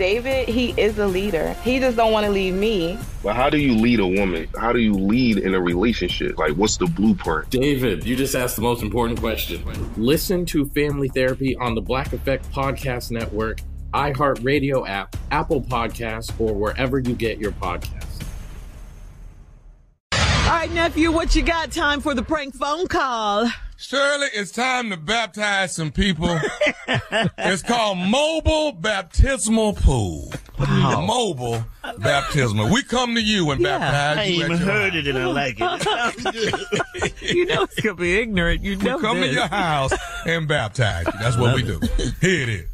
David, he is a leader. He just don't want to leave me. But how do you lead a woman? How do you lead in a relationship? Like, what's the blueprint? David, you just asked the most important question. Listen to Family Therapy on the Black Effect Podcast Network, iHeartRadio app, Apple Podcasts, or wherever you get your podcasts. All right, nephew, what you got? Time for the prank phone call. Shirley, it's time to baptize some people. it's called Mobile Baptismal Pool. Wow. Mobile Baptismal. We come to you and Yeah, baptize I you. at even heard house. it and I like it. It sounds good. you know it's gonna be ignorant. You know We come to your house and baptize you. That's what we do. Here it is.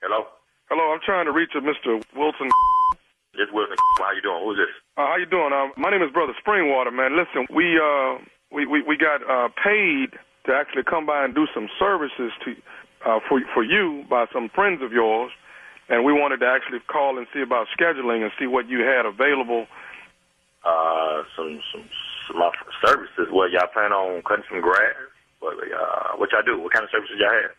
Hello? Hello, I'm trying to reach a Mr. Wilson. It's Wilson. How you doing? Who's this? Uh, how you doing? Uh, my name is Brother Springwater, man. Listen, we uh, we, we we got uh, paid to actually come by and do some services to uh, for for you by some friends of yours, and we wanted to actually call and see about scheduling and see what you had available. Uh, some some some uh, services. What y'all plan on cutting some grass? What uh, what y'all do? What kind of services y'all have?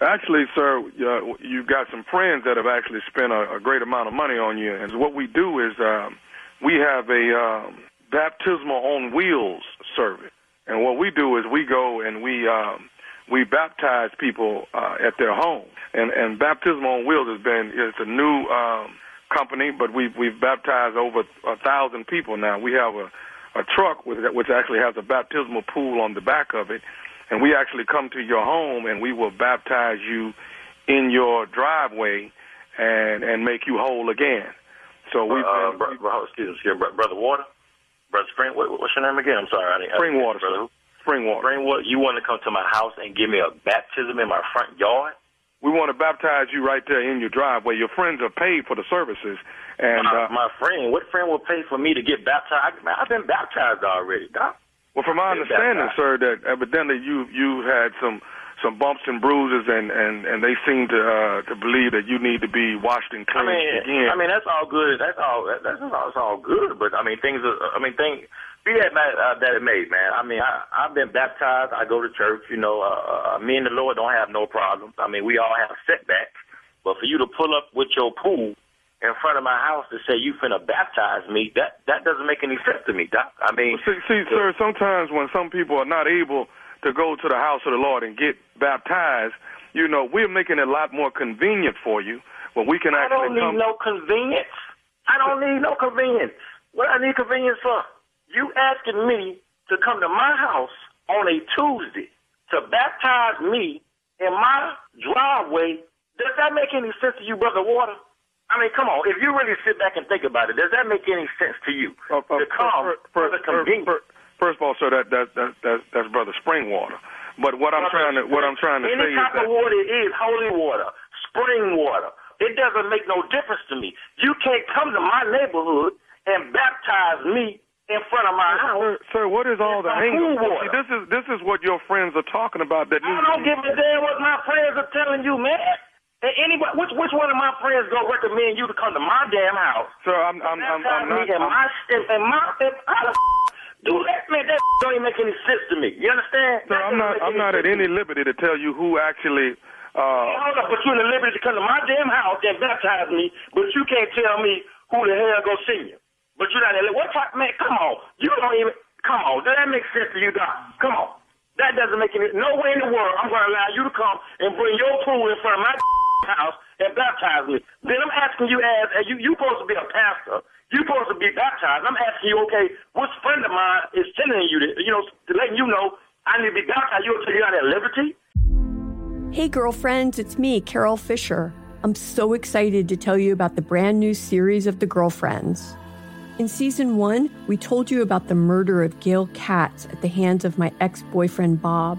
Actually, sir, uh, you've got some friends that have actually spent a, a great amount of money on you. And what we do is um, we have a um, baptismal on wheels service. And what we do is we go and we um, we baptize people uh, at their home. And and baptismal on wheels has been it's a new um, company, but we've we've baptized over a thousand people now. We have a a truck with, which actually has a baptismal pool on the back of it and we actually come to your home and we will baptize you in your driveway and and make you whole again. So we uh, bro, bro, excuse me, excuse me, brother Water, brother Spring. What, what's your name again? I'm sorry, I didn't. Spring Water, brother. who? spring water. Spring You want to come to my house and give me a baptism in my front yard? We want to baptize you right there in your driveway. Your friends are paid for the services, and my, uh, my friend, what friend will pay for me to get baptized? Man, I've been baptized already, doc. well, from my understanding, baptized. sir, that evidently you you had some some bumps and bruises, and and and they seem to uh, to believe that you need to be washed and I cleansed mean, again. I mean that's all good. That's all. That, that's all. That's all good. But I mean, things. Are, I mean, things. Be that uh, that it may, man. I mean, I, I've been baptized. I go to church. You know, uh, uh, me and the Lord don't have no problems. I mean, we all have setbacks. But for you to pull up with your pool in front of my house to say you finna baptize me, that that doesn't make any sense to me, Doc. I mean, See, see, sir, sometimes when some people are not able to go to the house of the Lord and get baptized, you know, we're making it a lot more convenient for you when we can actually. I don't need come. no convenience. I don't need no convenience. What I need convenience for? You asking me to come to my house on a Tuesday to baptize me in my driveway. Does that make any sense to you, Brother Water? I mean, come on. If you really sit back and think about it, does that make any sense to you? Uh, uh, to come fir- for fir- the fir- convenience. fir- First of all, sir, that that that, that that's brother Springwater. But what I'm trying to what I'm trying to Any say is type that of water is holy water, spring water, It doesn't make no difference to me. You can't come to my neighborhood and baptize me in front of my house. Sir, sir what is all the water. See, this is this is what your friends are talking about. That I don't give a damn what my friends are telling you, man. And anybody, which which one of my friends gonna recommend you to come to my damn house? Sir, I'm I'm I'm, I'm not. in my in, in my in, how do that, man? That don't even make any sense to me. You understand? That I'm doesn't I'm not at any liberty to tell you who actually. Uh, Hold up, but you're in the liberty to come to my damn house and baptize me, but you can't tell me who the hell go see you. But you're not in the what type man, come on. You don't even come on. Does that make sense to you, Doc? Come on. That doesn't make any no way in the world I'm gonna allow you to come and bring your pool in front of my house and baptize me. Then I'm asking you as, you you supposed to be a pastor. You supposed to be baptized. I'm asking you, okay, which friend of mine is telling you that you know, to letting you know I need to be baptized, you'll tell you out at liberty? Hey, girlfriends, it's me, Carol Fisher. I'm so excited to tell you about the brand new series of The Girlfriends. In season one, we told you about the murder of Gail Katz at the hands of my ex boyfriend Bob.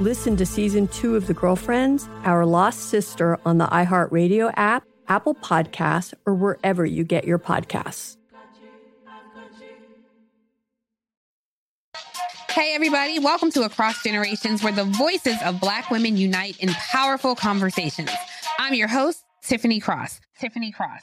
Listen to season two of The Girlfriends, Our Lost Sister on the iHeartRadio app, Apple Podcasts, or wherever you get your podcasts. Hey, everybody, welcome to Across Generations, where the voices of Black women unite in powerful conversations. I'm your host, Tiffany Cross. Tiffany Cross.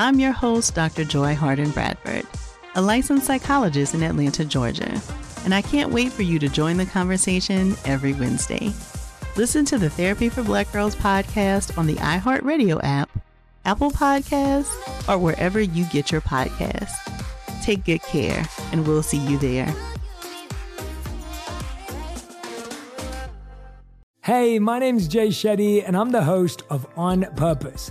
I'm your host, Dr. Joy Harden Bradford, a licensed psychologist in Atlanta, Georgia, and I can't wait for you to join the conversation every Wednesday. Listen to the Therapy for Black Girls podcast on the iHeartRadio app, Apple Podcasts, or wherever you get your podcasts. Take good care, and we'll see you there. Hey, my name's Jay Shetty, and I'm the host of On Purpose.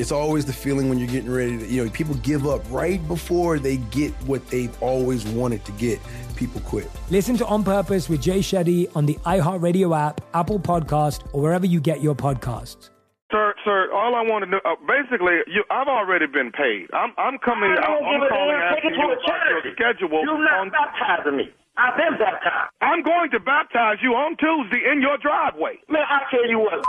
It's always the feeling when you're getting ready to, you know, people give up right before they get what they've always wanted to get. People quit. Listen to On Purpose with Jay Shetty on the iHeartRadio app, Apple Podcast, or wherever you get your podcasts. Sir, sir, all I want to know, uh, basically, you, I've already been paid. I'm, I'm coming, I don't I'm give a calling damn. Take asking it you to a about your schedule. You're not on, baptizing me. I've been baptized. I'm going to baptize you on Tuesday in your driveway. Man, I tell you what,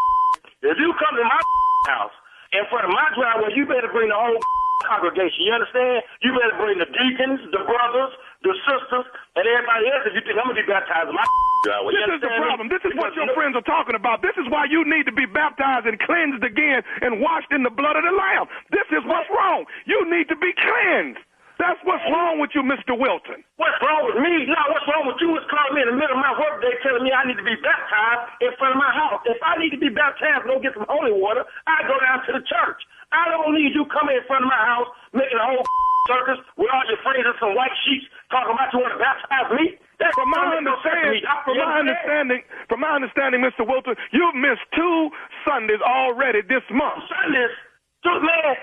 if you come to my house in front of my driveway, you better bring the whole congregation. You understand? You better bring the deacons, the brothers, the sisters, and everybody else if you think I'm going to be baptized in my driveway. This is the problem. This is what your friends are talking about. This is why you need to be baptized and cleansed again and washed in the blood of the Lamb. This is what's wrong. You need to be cleansed. That's what's wrong with you, Mr. Wilton. What's wrong with me? No, what's wrong with you is calling me in the middle of my workday telling me I need to be baptized in front of my house. If I need to be baptized and go get some holy water, I go down to the church. I don't need you coming in front of my house making a whole circus with all your friends and some white sheets talking about you want to baptize me. That's From my don't make no sense to me. understanding, from my understanding, from my understanding, Mr. Wilton, you've missed two Sundays already this month. Sundays. So, man,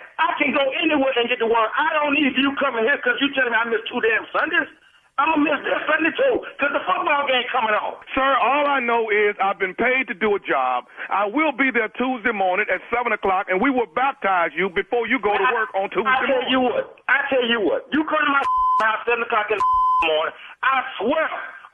can go anywhere and get to work. I don't need you coming here because you telling me I missed two damn Sundays. I'm going to miss this Sunday, too, because the football game coming on. Sir, all I know is I've been paid to do a job. I will be there Tuesday morning at 7 o'clock, and we will baptize you before you go to I- work on Tuesday I tell morning. you what. I tell you what. You come to my house 7 o'clock in the morning, I swear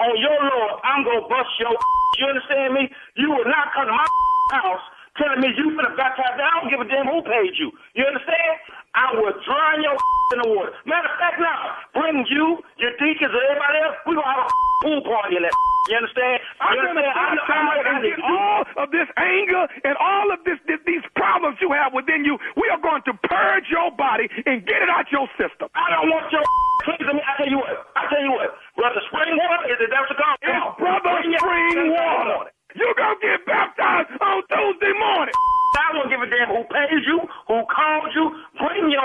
on your Lord, I'm going to bust your You understand me? You will not come to my house telling me you finna baptize me. I don't give a damn who paid you. You understand? I will drown your in the water. Matter of fact, now, bring you, your deacons, and everybody else. we going to have a pool party in that. You understand? I'm You going to understand? I know- I know baptize what I and need get all of this anger and all of this, this these problems you have within you. We are going to purge your body and get it out your system. I don't want your please me. I tell you what. I tell you what. Brother Spring Water is it that's the call? It's Brother Bring your Spring ass Water. You gonna get baptized on Tuesday morning. I don't give a damn who pays you, who called you. Bring your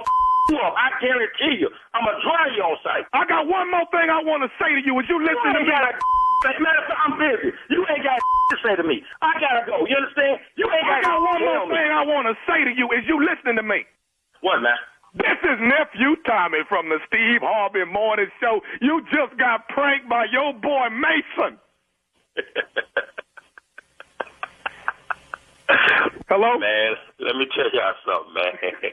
To you up. I guarantee you. I'm going to dry you on site. I got one more thing I want to say to you. Is you listen to ain't me? got a Matter of fact, I'm busy. You ain't got to say to me. I got to go. You understand? You ain't I got got one more me. thing I want to say to you. Is you listening to me? What, man? This is nephew Tommy from the Steve Harvey Morning Show. You just got pranked by your boy Mason. Hello? Man, let me tell y'all something, man.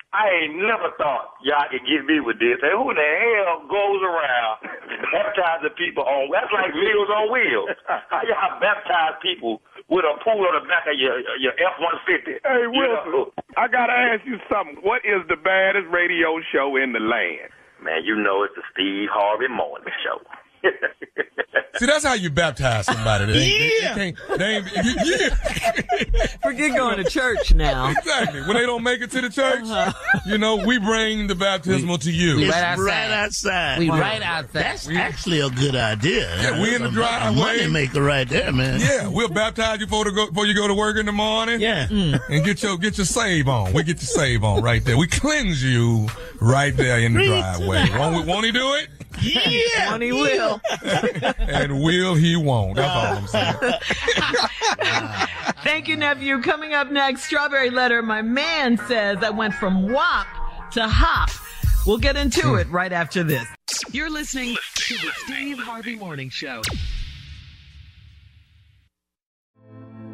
I ain't never thought y'all could get me with this. And who the hell goes around baptizing people on? That's like Meals on Wheels. How y'all baptize people with a pool on the back of your your F one fifty? Hey, Wilson, I got to ask you something. What is the baddest radio show in the land? Man, you know it's the Steve Harvey Morning Show. See, that's how you baptize somebody. They, Yeah. they, they, they ain't, yeah. Forget going to church now. Exactly. When they don't make it to the church, uh-huh. you know, we bring the baptismal to you. It's Right outside. right outside. We Wow. right outside. That's actually a good idea. Yeah, we in the driveway. Money maker right there, man. Yeah, we'll baptize you before, to go, before you go to work in the morning. Yeah. Mm. And get your get your save on. We get your save on right there. We cleanse you right there in the Read driveway. Won't, won't he do it? Yeah. When he will. And will he won't. That's all I'm saying. Thank you, nephew. Coming up next, Strawberry Letter. My man says I went from WAP to HOP. We'll get into it right after this. You're listening to the Steve Harvey Morning Show.